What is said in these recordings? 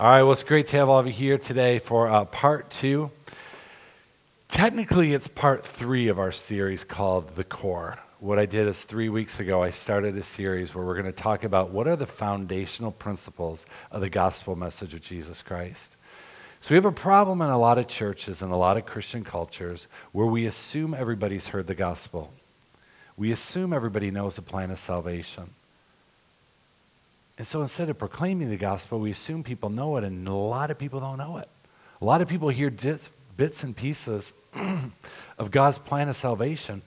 All right, well, it's great to have all of you here today for uh, part two. Technically, it's part three of our series called The Core. What I did is three weeks ago, I started a series where we're going to talk about what are the foundational principles of the gospel message of Jesus Christ. So, we have a problem in a lot of churches and a lot of Christian cultures where we assume everybody's heard the gospel. We assume everybody knows the plan of salvation. And so instead of proclaiming the gospel, we assume people know it, and a lot of people don't know it. A lot of people hear bits and pieces of God's plan of salvation,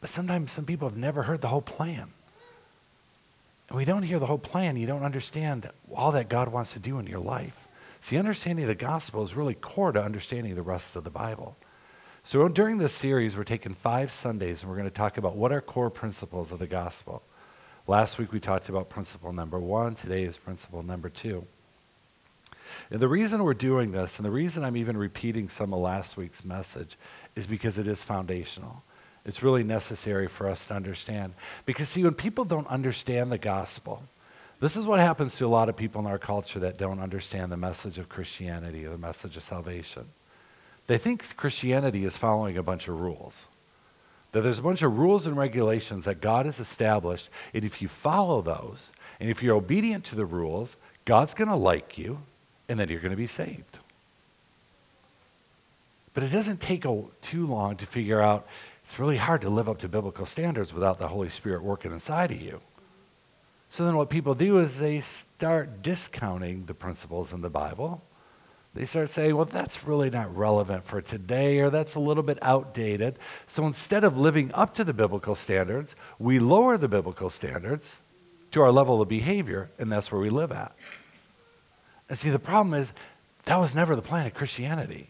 but sometimes some people have never heard the whole plan. And we don't hear the whole plan, you don't understand all that God wants to do in your life. See, understanding the gospel is really core to understanding the rest of the Bible. So during this series, we're taking five Sundays and we're going to talk about what are core principles of the gospel. Last week we talked about principle number one. Today is principle number two. And the reason we're doing this, and the reason I'm even repeating some of last week's message, is because it is foundational. It's really necessary for us to understand. Because, see, when people don't understand the gospel, this is what happens to a lot of people in our culture that don't understand the message of Christianity or the message of salvation. They think Christianity is following a bunch of rules that there's a bunch of rules and regulations that God has established, and if you follow those, and if you're obedient to the rules, God's going to like you, and then you're going to be saved. But it doesn't take a, too long to figure out it's really hard to live up to biblical standards without the Holy Spirit working inside of you. So then what people do is they start discounting the principles in the Bible they start saying, well, that's really not relevant for today, or that's a little bit outdated. So instead of living up to the biblical standards, we lower the biblical standards to our level of behavior, and that's where we live at. And see, the problem is that was never the plan of Christianity.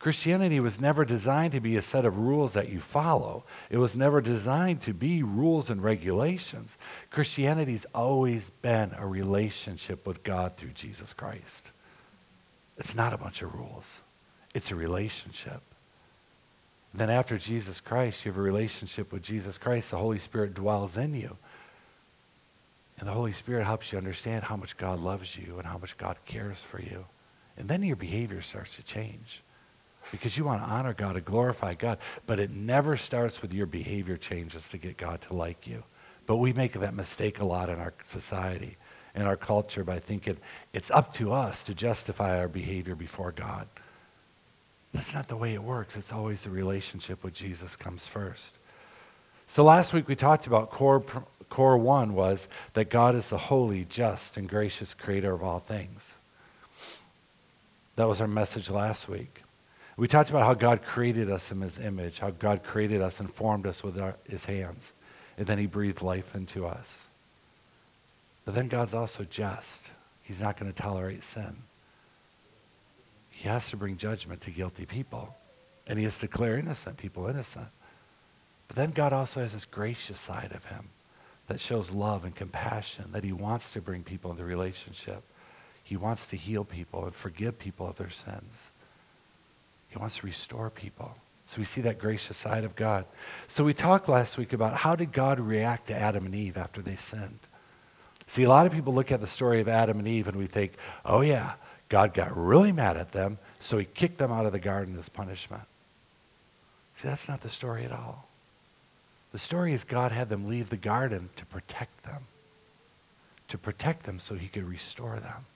Christianity was never designed to be a set of rules that you follow. It was never designed to be rules and regulations. Christianity's always been a relationship with God through Jesus Christ. It's not a bunch of rules, it's a relationship. then, after Jesus Christ, you have a relationship with Jesus Christ. The Holy Spirit dwells in you. And the Holy Spirit helps you understand how much God loves you and how much God cares for you. And then your behavior starts to change because you want to honor God and glorify God. But it never starts with your behavior changes to get God to like you. But we make that mistake a lot in our society in our culture by thinking it's up to us to justify our behavior before God. That's not the way it works. It's always the relationship with Jesus comes first. So last week we talked about core, core one was that God is the holy, just, and gracious creator of all things. That was our message last week. We talked about how God created us in his image, how God created us and formed us with our, his hands, and then he breathed life into us. But then God's also just. He's not going to tolerate sin. He has to bring judgment to guilty people, and he has to declare innocent people innocent. But then God also has this gracious side of him that shows love and compassion, that he wants to bring people into relationship. He wants to heal people and forgive people of their sins. He wants to restore people. So we see that gracious side of God. So we talked last week about how did God react to Adam and Eve after they sinned? See, a lot of people look at the story of Adam and Eve and we think, oh, yeah, God got really mad at them, so he kicked them out of the garden as punishment. See, that's not the story at all. The story is God had them leave the garden to protect them, to protect them so he could restore them.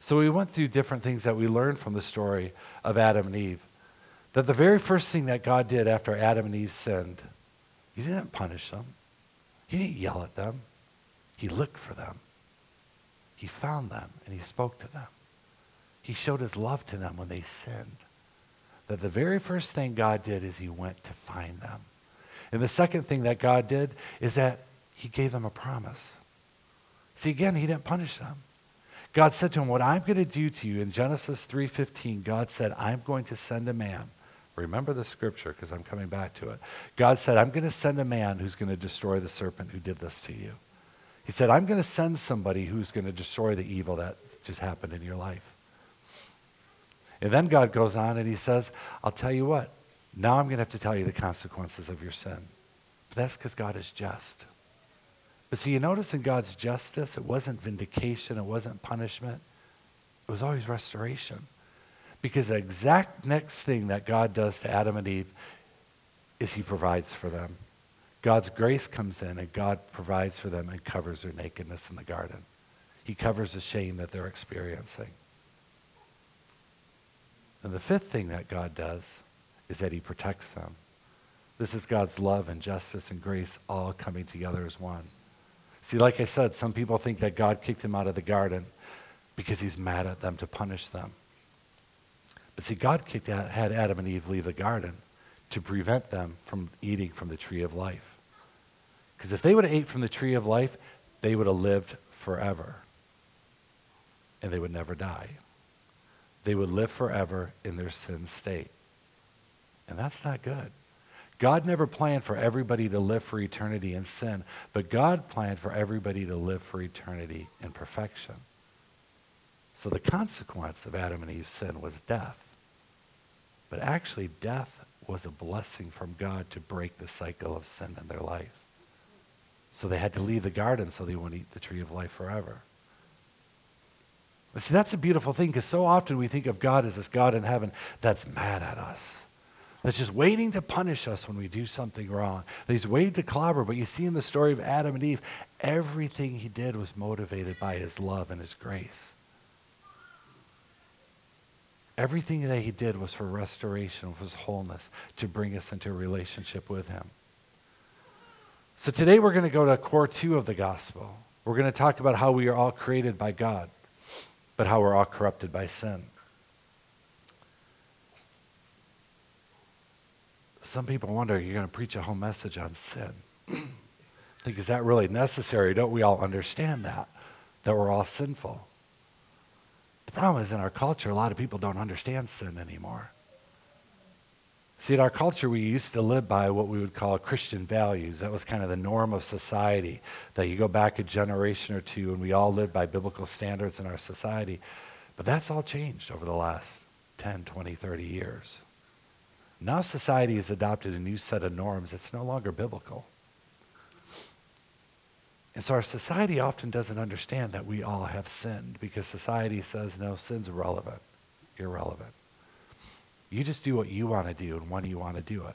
So we went through different things that we learned from the story of Adam and Eve. That the very first thing that God did after Adam and Eve sinned, he didn't punish them, he didn't yell at them, he looked for them. He found them and he spoke to them. He showed his love to them when they sinned. That the very first thing God did is he went to find them. And the second thing that God did is that he gave them a promise. See, again, he didn't punish them. God said to him, What I'm going to do to you in Genesis 3:15, God said, I'm going to send a man. Remember the scripture because I'm coming back to it. God said, I'm going to send a man who's going to destroy the serpent who did this to you. He said, I'm going to send somebody who's going to destroy the evil that just happened in your life. And then God goes on and he says, I'll tell you what, now I'm going to have to tell you the consequences of your sin. But that's because God is just. But see, you notice in God's justice, it wasn't vindication, it wasn't punishment, it was always restoration. Because the exact next thing that God does to Adam and Eve is he provides for them. God's grace comes in and God provides for them and covers their nakedness in the garden. He covers the shame that they're experiencing. And the fifth thing that God does is that he protects them. This is God's love and justice and grace all coming together as one. See, like I said, some people think that God kicked him out of the garden because he's mad at them to punish them. But see, God kicked out, had Adam and Eve leave the garden to prevent them from eating from the tree of life. Because if they would have ate from the tree of life, they would have lived forever. And they would never die. They would live forever in their sin state. And that's not good. God never planned for everybody to live for eternity in sin, but God planned for everybody to live for eternity in perfection. So the consequence of Adam and Eve's sin was death. But actually, death was a blessing from God to break the cycle of sin in their life. So they had to leave the garden so they wouldn't eat the tree of life forever. But see, that's a beautiful thing because so often we think of God as this God in heaven that's mad at us that's just waiting to punish us when we do something wrong. That he's waiting to clobber. But you see in the story of Adam and Eve, everything he did was motivated by his love and his grace. Everything that he did was for restoration, was wholeness, to bring us into a relationship with him. So today we're going to go to core two of the gospel. We're going to talk about how we are all created by God, but how we're all corrupted by sin. Some people wonder, you're going to preach a whole message on sin. I think, is that really necessary? Don't we all understand that? That we're all sinful. The problem is in our culture, a lot of people don't understand sin anymore. See, in our culture, we used to live by what we would call Christian values. That was kind of the norm of society, that you go back a generation or two and we all lived by biblical standards in our society. But that's all changed over the last 10, 20, 30 years. Now society has adopted a new set of norms that's no longer biblical. And so our society often doesn't understand that we all have sinned because society says, no, sin's irrelevant, irrelevant. You just do what you want to do and when you want to do it.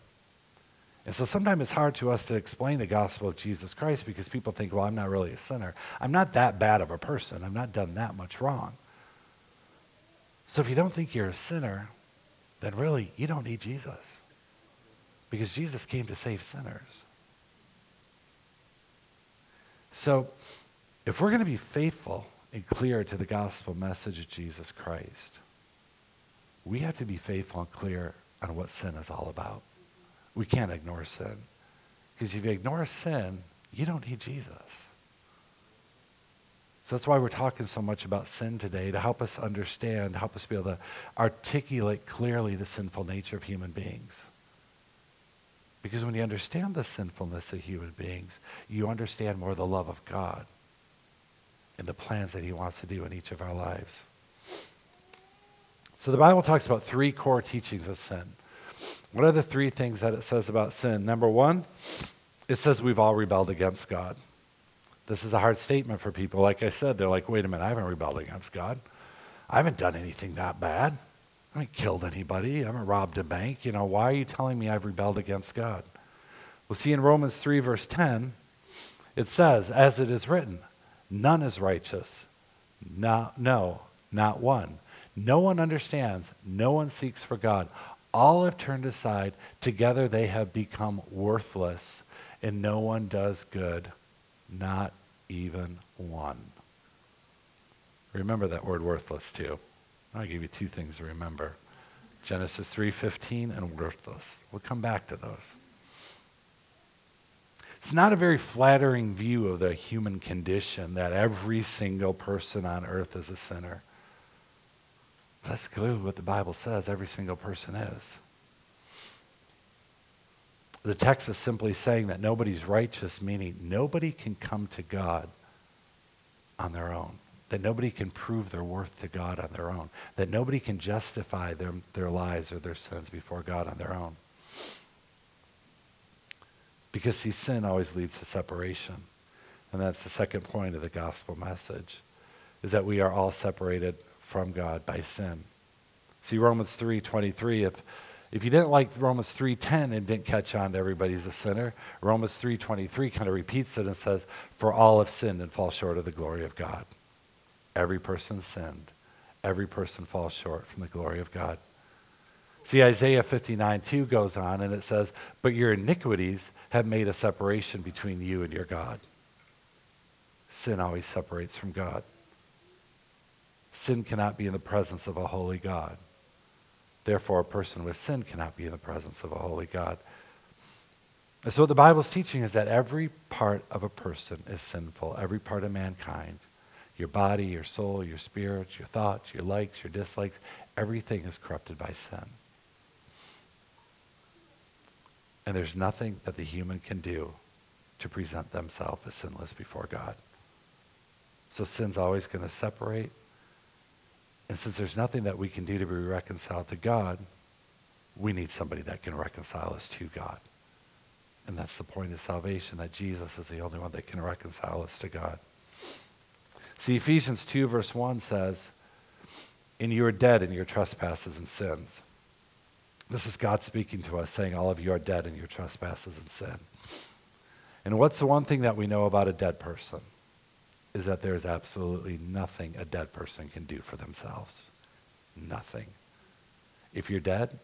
And so sometimes it's hard to us to explain the gospel of Jesus Christ because people think, well, I'm not really a sinner. I'm not that bad of a person. I've not done that much wrong. So if you don't think you're a sinner, then really you don't need Jesus. Because Jesus came to save sinners. So, if we're going to be faithful and clear to the gospel message of Jesus Christ, we have to be faithful and clear on what sin is all about. We can't ignore sin. Because if you ignore sin, you don't need Jesus. So that's why we're talking so much about sin today, to help us understand, help us be able to articulate clearly the sinful nature of human beings. Because when you understand the sinfulness of human beings, you understand more the love of God and the plans that he wants to do in each of our lives. So the Bible talks about three core teachings of sin. What are the three things that it says about sin? Number one, it says we've all rebelled against God. This is a hard statement for people. Like I said, they're like, wait a minute, I haven't rebelled against God. I haven't done anything that bad. I haven't killed anybody. I haven't robbed a bank. You know, why are you telling me I've rebelled against God? Well, see, in Romans 3, verse 10, it says, as it is written, none is righteous. No, no, not one. No one understands. No one seeks for God. All have turned aside. Together they have become worthless, and no one does good not even one. Remember that word worthless too. I'll give you two things to remember. Genesis 3:15 and worthless. We'll come back to those. It's not a very flattering view of the human condition that every single person on earth is a sinner. That's clearly what the Bible says every single person is. The text is simply saying that nobody's righteous, meaning nobody can come to God on their own. That nobody can prove their worth to God on their own. That nobody can justify their, their lives or their sins before God on their own. Because, see, sin always leads to separation. And that's the second point of the gospel message, is that we are all separated from God by sin. See Romans 3:23 if if you didn't like Romans 3:10 and didn't catch on to everybody's a sinner, Romans 3:23 kind of repeats it and says, "For all have sinned and fall short of the glory of God." Every person sinned. Every person falls short from the glory of God. See, Isaiah 59 2 goes on and it says, But your iniquities have made a separation between you and your God. Sin always separates from God. Sin cannot be in the presence of a holy God. Therefore, a person with sin cannot be in the presence of a holy God. And so, what the Bible's teaching is that every part of a person is sinful, every part of mankind your body, your soul, your spirit, your thoughts, your likes, your dislikes everything is corrupted by sin. And there's nothing that the human can do to present themselves as sinless before God. So sin's always going to separate. And since there's nothing that we can do to be reconciled to God, we need somebody that can reconcile us to God. And that's the point of salvation, that Jesus is the only one that can reconcile us to God. See, Ephesians 2, verse 1 says, And you are dead in your trespasses and sins. This is God speaking to us, saying, All of you are dead in your trespasses and sin. And what's the one thing that we know about a dead person? Is that there's absolutely nothing a dead person can do for themselves. Nothing. If you're dead,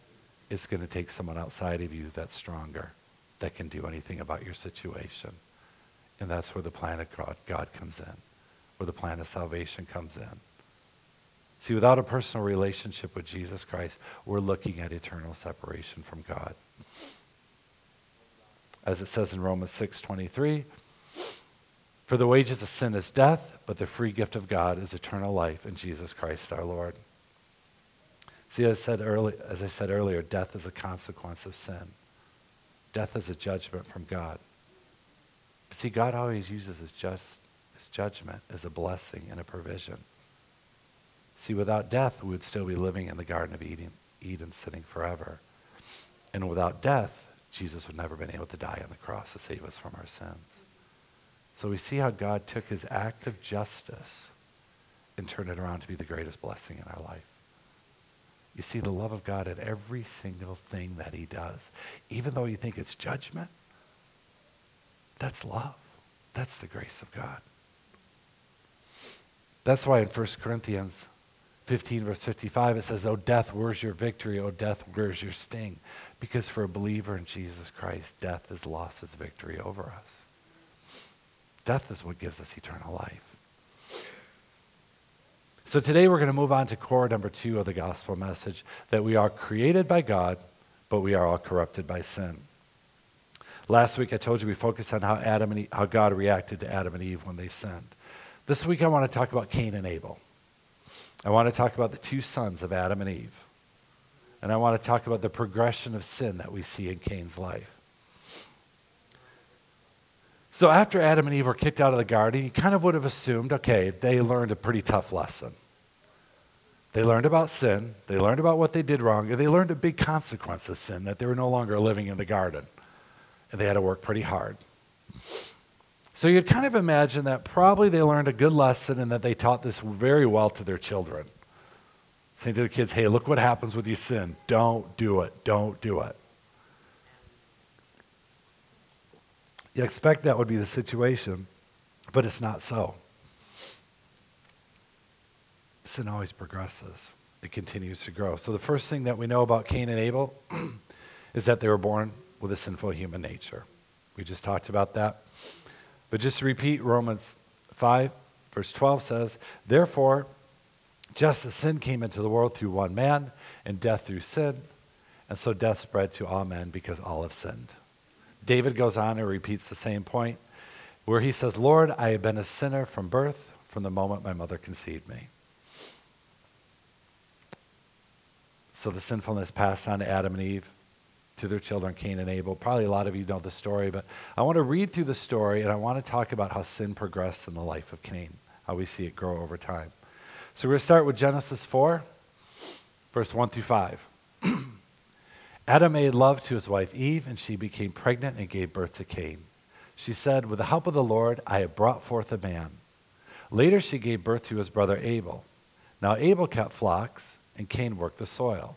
it's going to take someone outside of you that's stronger, that can do anything about your situation. And that's where the plan of God, God comes in, where the plan of salvation comes in. See, without a personal relationship with Jesus Christ, we're looking at eternal separation from God. As it says in Romans 6:23, for the wages of sin is death, but the free gift of God is eternal life in Jesus Christ our Lord. See, as I said, early, as I said earlier, death is a consequence of sin. Death is a judgment from God. See, God always uses his, just, his judgment as a blessing and a provision. See, without death, we would still be living in the Garden of Eden, Eden sitting forever. And without death, Jesus would never have been able to die on the cross to save us from our sins. So we see how God took his act of justice and turned it around to be the greatest blessing in our life. You see the love of God in every single thing that he does. Even though you think it's judgment, that's love. That's the grace of God. That's why in 1 Corinthians 15, verse 55, it says, O death, where's your victory? O death, where's your sting? Because for a believer in Jesus Christ, death has lost its victory over us. Death is what gives us eternal life. So today we're going to move on to core number two of the gospel message that we are created by God, but we are all corrupted by sin. Last week I told you we focused on how Adam and how God reacted to Adam and Eve when they sinned. This week I want to talk about Cain and Abel. I want to talk about the two sons of Adam and Eve. And I want to talk about the progression of sin that we see in Cain's life. So, after Adam and Eve were kicked out of the garden, you kind of would have assumed okay, they learned a pretty tough lesson. They learned about sin, they learned about what they did wrong, and they learned a big consequence of sin that they were no longer living in the garden. And they had to work pretty hard. So you'd kind of imagine that probably they learned a good lesson and that they taught this very well to their children. Saying to the kids, hey, look what happens with you sin. Don't do it. Don't do it. You expect that would be the situation, but it's not so. Sin always progresses, it continues to grow. So, the first thing that we know about Cain and Abel is that they were born with a sinful human nature. We just talked about that. But just to repeat, Romans 5, verse 12 says, Therefore, just as sin came into the world through one man, and death through sin, and so death spread to all men because all have sinned. David goes on and repeats the same point, where he says, Lord, I have been a sinner from birth, from the moment my mother conceived me. So the sinfulness passed on to Adam and Eve to their children, Cain and Abel. Probably a lot of you know the story, but I want to read through the story and I want to talk about how sin progressed in the life of Cain, how we see it grow over time. So we're going to start with Genesis 4, verse 1 through 5. Adam made love to his wife Eve, and she became pregnant and gave birth to Cain. She said, With the help of the Lord, I have brought forth a man. Later, she gave birth to his brother Abel. Now Abel kept flocks, and Cain worked the soil.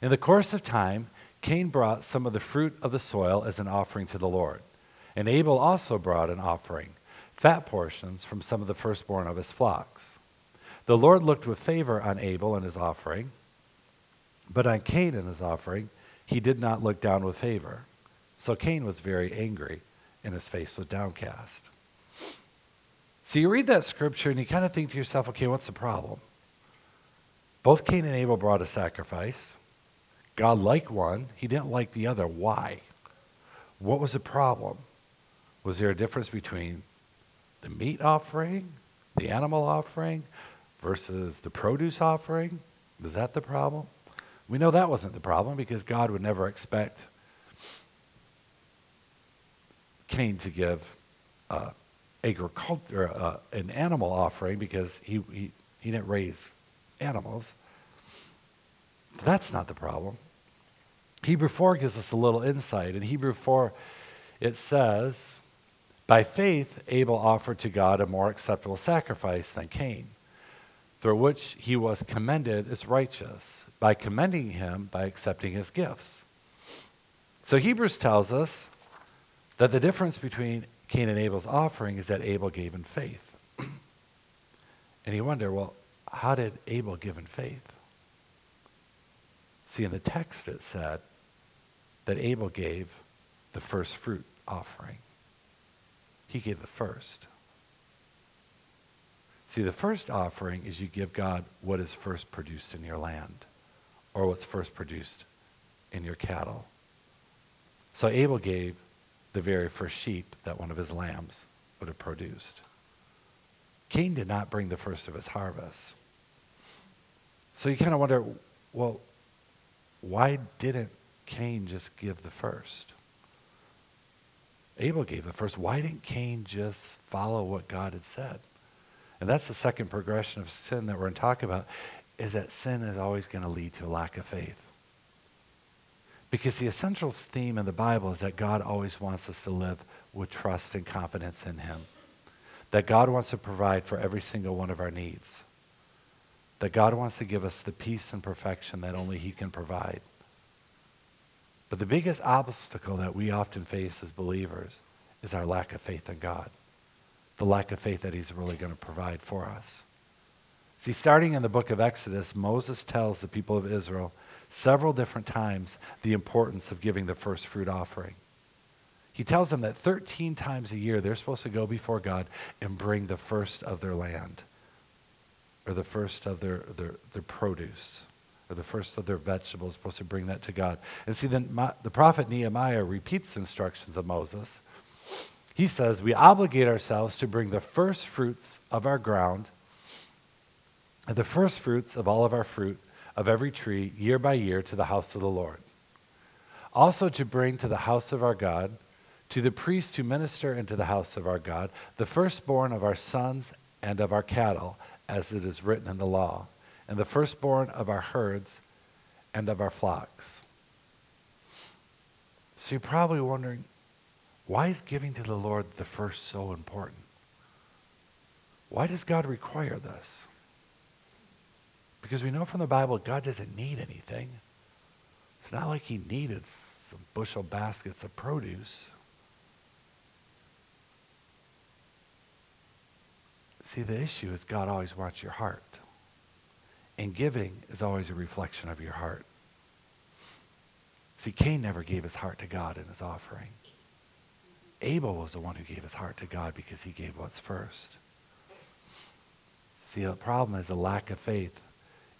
In the course of time, Cain brought some of the fruit of the soil as an offering to the Lord. And Abel also brought an offering, fat portions from some of the firstborn of his flocks. The Lord looked with favor on Abel and his offering, but on Cain and his offering, he did not look down with favor. So Cain was very angry, and his face was downcast. So you read that scripture and you kind of think to yourself, okay, what's the problem? Both Cain and Abel brought a sacrifice. God liked one, he didn't like the other. Why? What was the problem? Was there a difference between the meat offering, the animal offering, versus the produce offering? Was that the problem? We know that wasn't the problem because God would never expect Cain to give uh, agriculture, uh, an animal offering because he, he, he didn't raise animals. That's not the problem. Hebrew 4 gives us a little insight. In Hebrew 4, it says, By faith, Abel offered to God a more acceptable sacrifice than Cain, through which he was commended as righteous, by commending him by accepting his gifts. So Hebrews tells us that the difference between Cain and Abel's offering is that Abel gave in faith. and you wonder, well, how did Abel give in faith? See, in the text it said that Abel gave the first fruit offering. He gave the first. See, the first offering is you give God what is first produced in your land or what's first produced in your cattle. So Abel gave the very first sheep that one of his lambs would have produced. Cain did not bring the first of his harvest. So you kind of wonder, well, why didn't Cain just give the first? Abel gave the first. Why didn't Cain just follow what God had said? And that's the second progression of sin that we're going to talk about, is that sin is always going to lead to a lack of faith. Because the essential theme in the Bible is that God always wants us to live with trust and confidence in Him. That God wants to provide for every single one of our needs. That God wants to give us the peace and perfection that only He can provide. But the biggest obstacle that we often face as believers is our lack of faith in God. The lack of faith that He's really going to provide for us. See, starting in the book of Exodus, Moses tells the people of Israel several different times the importance of giving the first fruit offering. He tells them that 13 times a year they're supposed to go before God and bring the first of their land, or the first of their, their, their produce, or the first of their vegetables, supposed to bring that to God. And see, then the prophet Nehemiah repeats instructions of Moses. He says, We obligate ourselves to bring the first fruits of our ground, the first fruits of all of our fruit, of every tree year by year to the house of the Lord. Also, to bring to the house of our God, to the priests who minister into the house of our God, the firstborn of our sons and of our cattle, as it is written in the law, and the firstborn of our herds and of our flocks. So you're probably wondering, why is giving to the Lord the first so important? Why does God require this? Because we know from the Bible God doesn't need anything. It's not like he needed some bushel baskets of produce. See, the issue is God always wants your heart. And giving is always a reflection of your heart. See, Cain never gave his heart to God in his offering. Abel was the one who gave his heart to God because he gave what's first. See, the problem is a lack of faith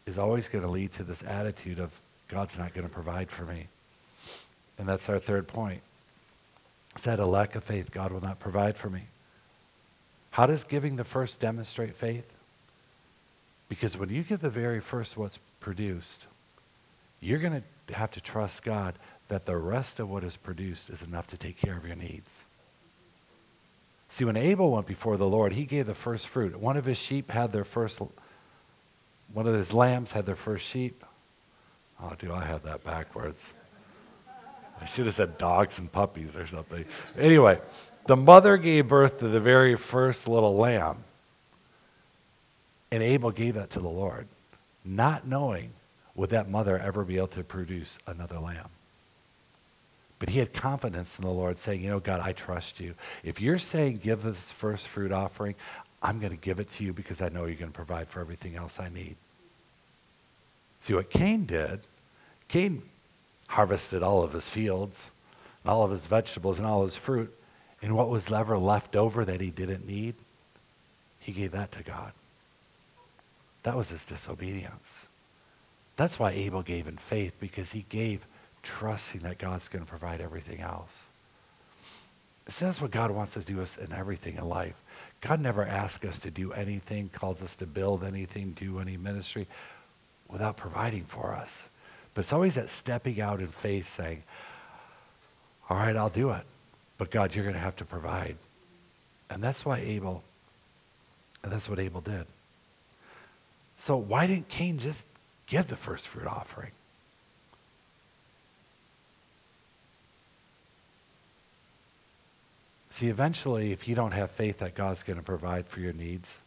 is always going to lead to this attitude of God's not going to provide for me. And that's our third point. Is that a lack of faith? God will not provide for me. How does giving the first demonstrate faith? Because when you give the very first what's produced, you're going to have to trust God that the rest of what is produced is enough to take care of your needs. See, when Abel went before the Lord, he gave the first fruit. One of his sheep had their first one of his lambs had their first sheep. Oh, do I have that backwards? I should have said dogs and puppies or something. Anyway, the mother gave birth to the very first little lamb. And Abel gave that to the Lord, not knowing would that mother ever be able to produce another lamb. But he had confidence in the Lord, saying, You know, God, I trust you. If you're saying give this first fruit offering, I'm going to give it to you because I know you're going to provide for everything else I need. See what Cain did? Cain harvested all of his fields, all of his vegetables, and all his fruit. And what was ever left over that he didn't need, he gave that to God. That was his disobedience. That's why Abel gave in faith, because he gave trusting that God's going to provide everything else. So that's what God wants us to do us in everything in life. God never asks us to do anything, calls us to build anything, do any ministry without providing for us. But it's always that stepping out in faith saying, All right, I'll do it. But God, you're going to have to provide. And that's why Abel, and that's what Abel did. So why didn't Cain just give the first fruit offering? See, eventually, if you don't have faith that God's going to provide for your needs,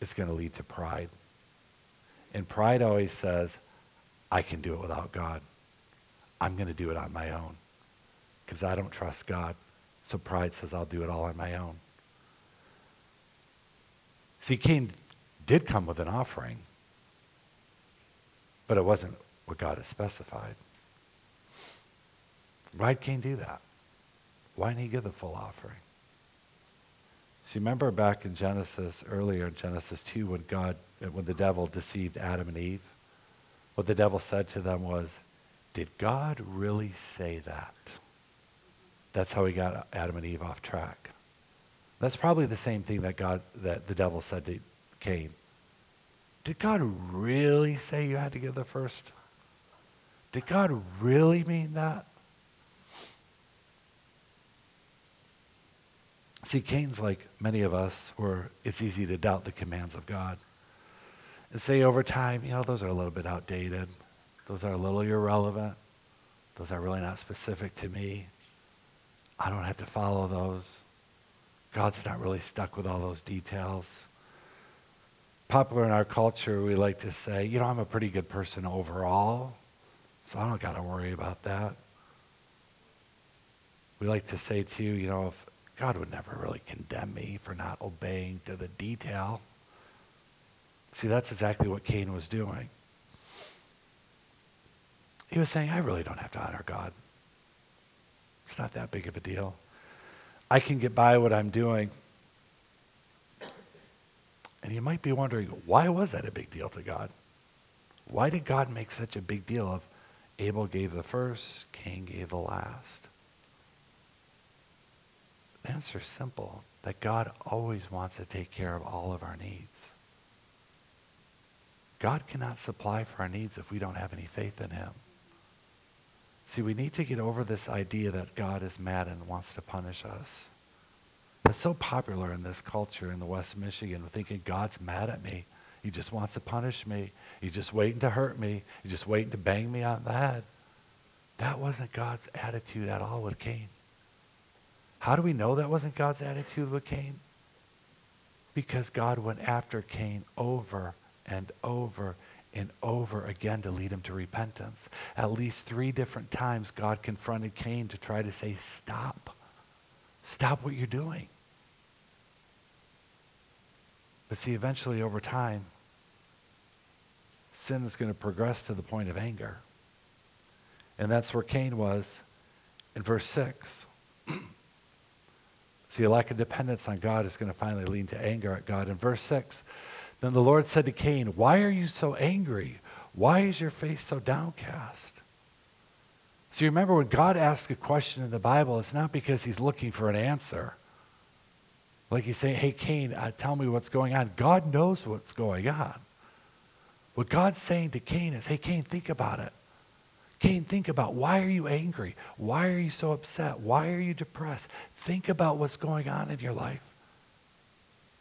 it's going to lead to pride. And pride always says, I can do it without God. I'm going to do it on my own because I don't trust God. So pride says, I'll do it all on my own. See, Cain did come with an offering, but it wasn't what God had specified. Why did Cain do that? Why didn't he give the full offering? See, remember back in Genesis, earlier in Genesis 2, when God, when the devil deceived Adam and Eve? What the devil said to them was, Did God really say that? That's how he got Adam and Eve off track. That's probably the same thing that God that the devil said to Cain. Did God really say you had to give the first? Did God really mean that? See, Cain's like many of us, where it's easy to doubt the commands of God. And say over time, you know, those are a little bit outdated. Those are a little irrelevant. Those are really not specific to me. I don't have to follow those. God's not really stuck with all those details. Popular in our culture, we like to say, you know, I'm a pretty good person overall, so I don't got to worry about that. We like to say, too, you know, if God would never really condemn me for not obeying to the detail. See, that's exactly what Cain was doing. He was saying, I really don't have to honor God. It's not that big of a deal. I can get by what I'm doing. And you might be wondering, why was that a big deal to God? Why did God make such a big deal of Abel gave the first, Cain gave the last? Answer simple that God always wants to take care of all of our needs. God cannot supply for our needs if we don't have any faith in Him. See, we need to get over this idea that God is mad and wants to punish us. It's so popular in this culture in the West Michigan, thinking God's mad at me. He just wants to punish me. He's just waiting to hurt me. He's just waiting to bang me on the head. That wasn't God's attitude at all with Cain. How do we know that wasn't God's attitude with Cain? Because God went after Cain over and over and over again to lead him to repentance. At least three different times, God confronted Cain to try to say, Stop. Stop what you're doing. But see, eventually, over time, sin is going to progress to the point of anger. And that's where Cain was in verse 6. See, a lack of dependence on God is going to finally lead to anger at God. In verse 6, then the Lord said to Cain, Why are you so angry? Why is your face so downcast? See, remember when God asks a question in the Bible, it's not because he's looking for an answer. Like he's saying, Hey, Cain, uh, tell me what's going on. God knows what's going on. What God's saying to Cain is, Hey, Cain, think about it. Cain, think about why are you angry? Why are you so upset? Why are you depressed? Think about what's going on in your life.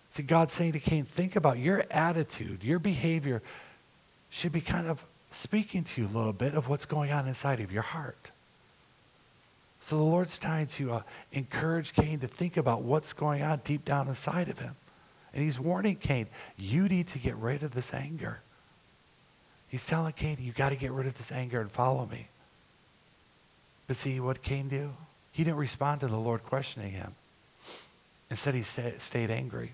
See, God's saying to Cain, think about your attitude, your behavior should be kind of speaking to you a little bit of what's going on inside of your heart. So the Lord's trying to uh, encourage Cain to think about what's going on deep down inside of him. And he's warning Cain, you need to get rid of this anger. He's telling Cain, you got to get rid of this anger and follow me. But see what Cain do? He didn't respond to the Lord questioning him. Instead, he stayed angry.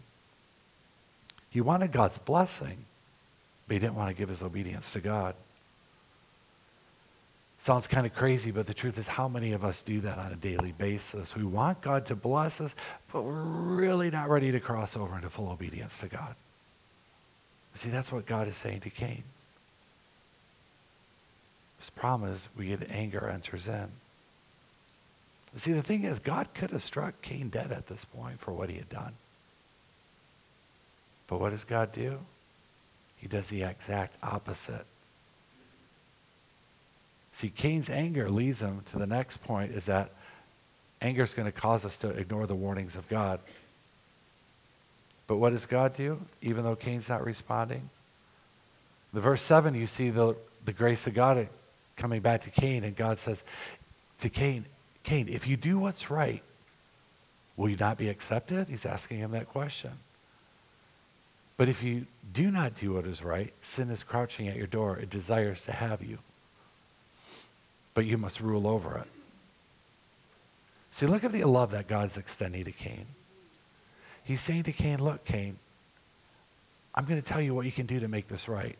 He wanted God's blessing, but he didn't want to give his obedience to God. Sounds kind of crazy, but the truth is, how many of us do that on a daily basis? We want God to bless us, but we're really not ready to cross over into full obedience to God. See, that's what God is saying to Cain. His promise, we get anger enters in. See, the thing is, God could have struck Cain dead at this point for what he had done. But what does God do? He does the exact opposite. See, Cain's anger leads him to the next point is that anger is going to cause us to ignore the warnings of God. But what does God do, even though Cain's not responding? The verse 7, you see the, the grace of God coming back to Cain, and God says to Cain, Cain, if you do what's right, will you not be accepted? He's asking him that question. But if you do not do what is right, sin is crouching at your door. It desires to have you but you must rule over it. See, look at the love that God's extending to Cain. He's saying to Cain, Look, Cain, I'm going to tell you what you can do to make this right.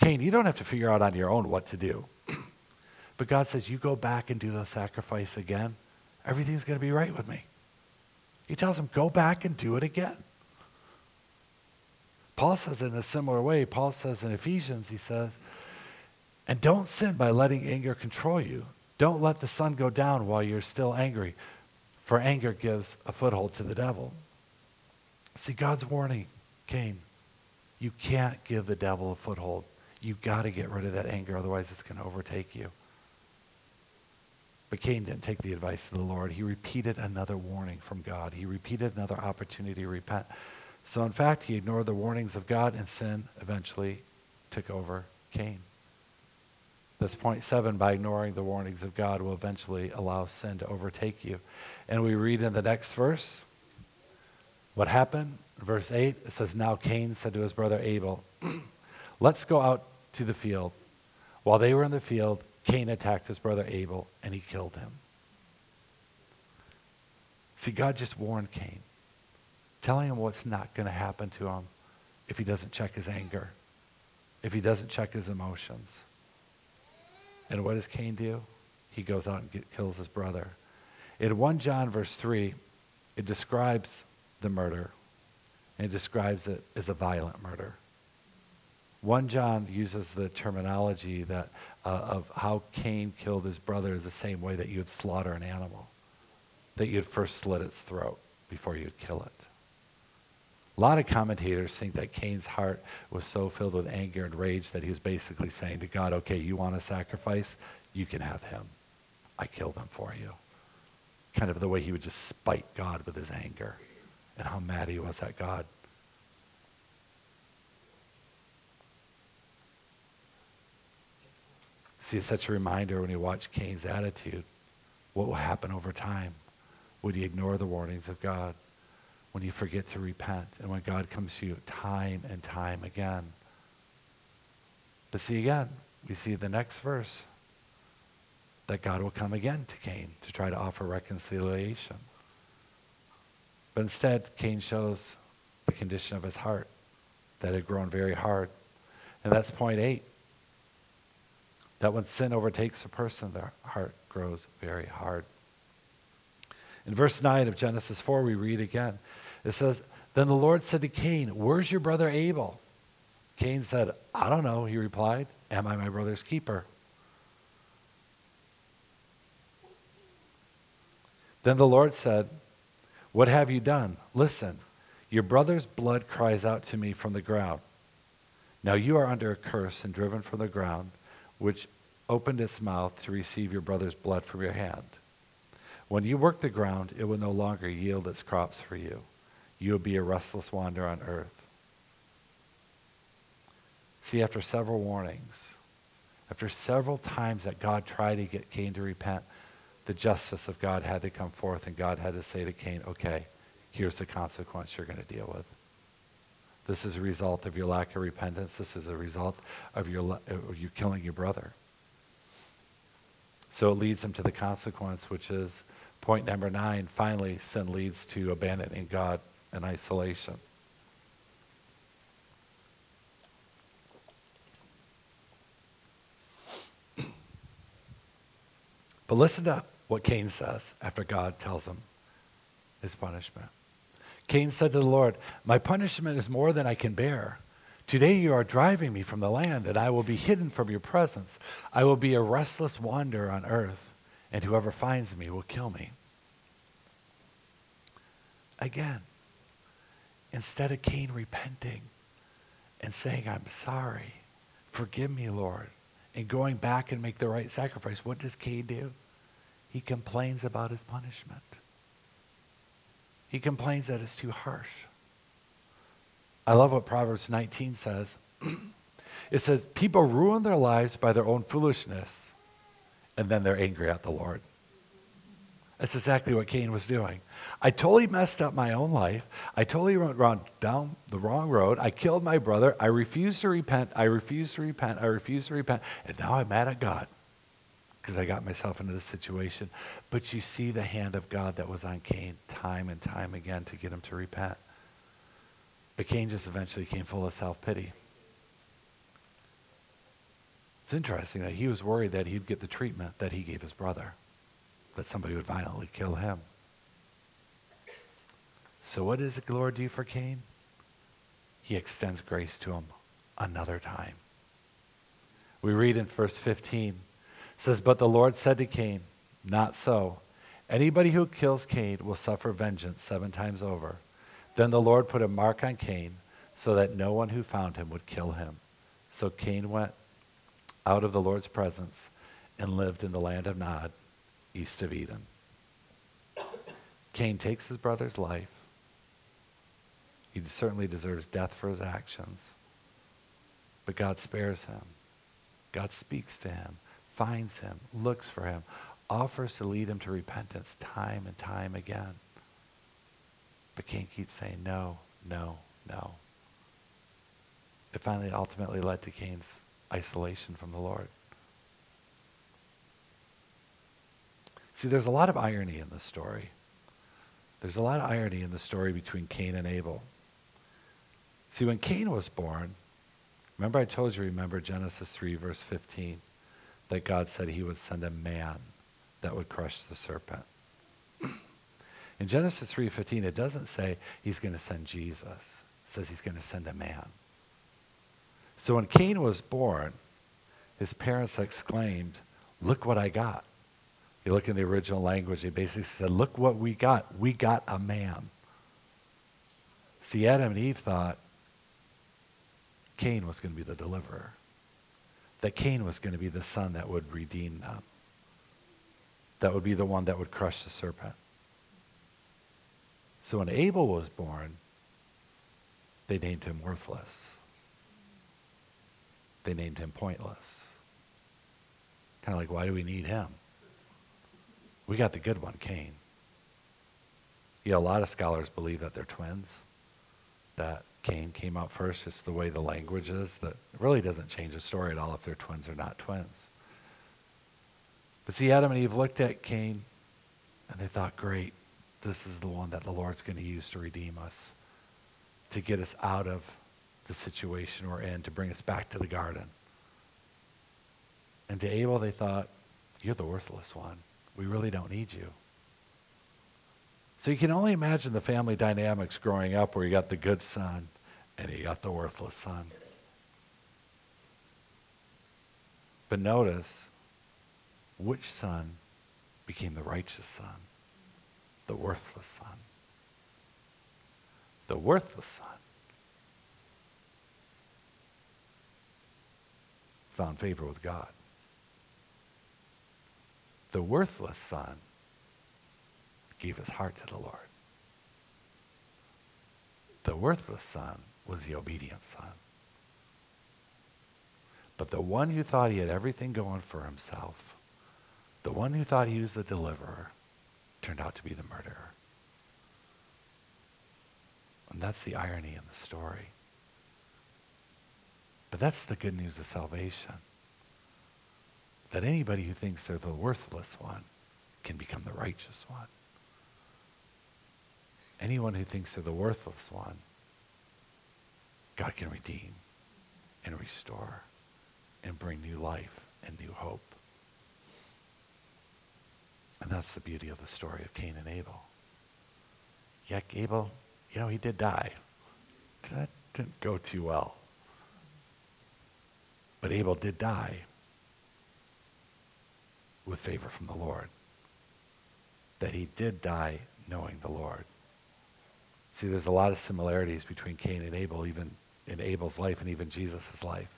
Cain, you don't have to figure out on your own what to do. but God says, You go back and do the sacrifice again, everything's going to be right with me. He tells him, Go back and do it again. Paul says in a similar way, Paul says in Ephesians, he says, and don't sin by letting anger control you. Don't let the sun go down while you're still angry, for anger gives a foothold to the devil. See, God's warning, Cain, you can't give the devil a foothold. You've got to get rid of that anger, otherwise, it's going to overtake you. But Cain didn't take the advice of the Lord. He repeated another warning from God, he repeated another opportunity to repent. So, in fact, he ignored the warnings of God, and sin eventually took over Cain. That's point seven. By ignoring the warnings of God, will eventually allow sin to overtake you. And we read in the next verse what happened. Verse 8, it says, Now Cain said to his brother Abel, Let's go out to the field. While they were in the field, Cain attacked his brother Abel and he killed him. See, God just warned Cain, telling him what's not going to happen to him if he doesn't check his anger, if he doesn't check his emotions. And what does Cain do? He goes out and get, kills his brother. In 1 John, verse 3, it describes the murder, and it describes it as a violent murder. 1 John uses the terminology that, uh, of how Cain killed his brother the same way that you would slaughter an animal, that you'd first slit its throat before you'd kill it. A lot of commentators think that Cain's heart was so filled with anger and rage that he was basically saying to God, okay, you want a sacrifice? You can have him. I killed him for you. Kind of the way he would just spite God with his anger and how mad he was at God. See, it's such a reminder when you watch Cain's attitude. What will happen over time? Would he ignore the warnings of God? when you forget to repent and when God comes to you time and time again. But see again, we see the next verse that God will come again to Cain to try to offer reconciliation. But instead, Cain shows the condition of his heart that had grown very hard. And that's point eight. That when sin overtakes a person, their heart grows very hard. In verse 9 of Genesis 4, we read again. It says, Then the Lord said to Cain, Where's your brother Abel? Cain said, I don't know, he replied. Am I my brother's keeper? Then the Lord said, What have you done? Listen, your brother's blood cries out to me from the ground. Now you are under a curse and driven from the ground, which opened its mouth to receive your brother's blood from your hand. When you work the ground, it will no longer yield its crops for you. You will be a restless wanderer on earth. See, after several warnings, after several times that God tried to get Cain to repent, the justice of God had to come forth, and God had to say to Cain, okay, here's the consequence you're going to deal with. This is a result of your lack of repentance. This is a result of, your, you killing your brother. So it leads them to the consequence, which is point number nine. Finally, sin leads to abandoning God and isolation. But listen to what Cain says after God tells him his punishment. Cain said to the Lord, My punishment is more than I can bear. Today you are driving me from the land, and I will be hidden from your presence. I will be a restless wanderer on earth, and whoever finds me will kill me. Again, instead of Cain repenting and saying, I'm sorry, forgive me, Lord, and going back and make the right sacrifice, what does Cain do? He complains about his punishment. He complains that it's too harsh. I love what Proverbs 19 says. it says, People ruin their lives by their own foolishness, and then they're angry at the Lord. That's exactly what Cain was doing. I totally messed up my own life. I totally went down the wrong road. I killed my brother. I refused to repent. I refused to repent. I refused to repent. And now I'm mad at God because I got myself into this situation. But you see the hand of God that was on Cain time and time again to get him to repent. But Cain just eventually came full of self pity. It's interesting that he was worried that he'd get the treatment that he gave his brother, that somebody would violently kill him. So, what does the Lord do for Cain? He extends grace to him another time. We read in verse 15 says, But the Lord said to Cain, Not so. Anybody who kills Cain will suffer vengeance seven times over. Then the Lord put a mark on Cain so that no one who found him would kill him. So Cain went out of the Lord's presence and lived in the land of Nod, east of Eden. Cain takes his brother's life. He certainly deserves death for his actions. But God spares him. God speaks to him finds him, looks for him, offers to lead him to repentance time and time again. But Cain keeps saying, no, no, no. It finally ultimately led to Cain's isolation from the Lord. See, there's a lot of irony in this story. There's a lot of irony in the story between Cain and Abel. See, when Cain was born, remember I told you, remember Genesis 3, verse 15 that God said he would send a man that would crush the serpent. In Genesis 3:15 it doesn't say he's going to send Jesus. It says he's going to send a man. So when Cain was born, his parents exclaimed, "Look what I got." You look in the original language, they basically said, "Look what we got. We got a man." See, Adam and Eve thought Cain was going to be the deliverer that Cain was going to be the son that would redeem them, that would be the one that would crush the serpent. So when Abel was born, they named him worthless. They named him pointless. Kind of like, why do we need him? We got the good one, Cain. Yeah, a lot of scholars believe that they're twins, that Cain came out first, just the way the language is, that really doesn't change the story at all if they're twins or not twins. But see, Adam and Eve looked at Cain and they thought, great, this is the one that the Lord's going to use to redeem us, to get us out of the situation we're in, to bring us back to the garden. And to Abel, they thought, you're the worthless one. We really don't need you. So you can only imagine the family dynamics growing up where you got the good son and you got the worthless son. But notice which son became the righteous son? The worthless son. The worthless son found favor with God. The worthless son gave his heart to the Lord. The worthless son was the obedient son. But the one who thought he had everything going for himself, the one who thought he was the deliverer, turned out to be the murderer. And that's the irony in the story. But that's the good news of salvation. That anybody who thinks they're the worthless one can become the righteous one. Anyone who thinks they're the worthless one, God can redeem and restore and bring new life and new hope. And that's the beauty of the story of Cain and Abel. Yeah, Abel, you know, he did die. That didn't go too well. But Abel did die with favor from the Lord. That he did die knowing the Lord. See, there's a lot of similarities between Cain and Abel, even in Abel's life and even Jesus' life.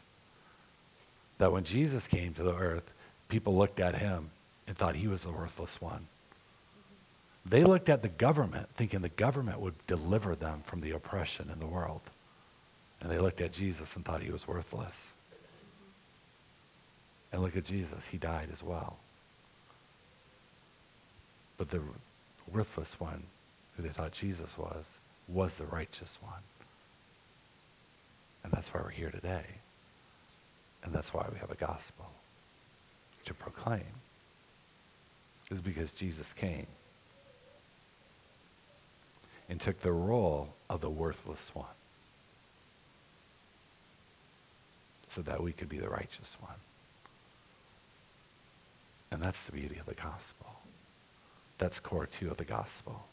That when Jesus came to the earth, people looked at him and thought he was the worthless one. They looked at the government thinking the government would deliver them from the oppression in the world. And they looked at Jesus and thought he was worthless. And look at Jesus, he died as well. But the worthless one, who they thought Jesus was, was the righteous one. And that's why we're here today. And that's why we have a gospel to proclaim. Is because Jesus came and took the role of the worthless one so that we could be the righteous one. And that's the beauty of the gospel. That's core two of the gospel.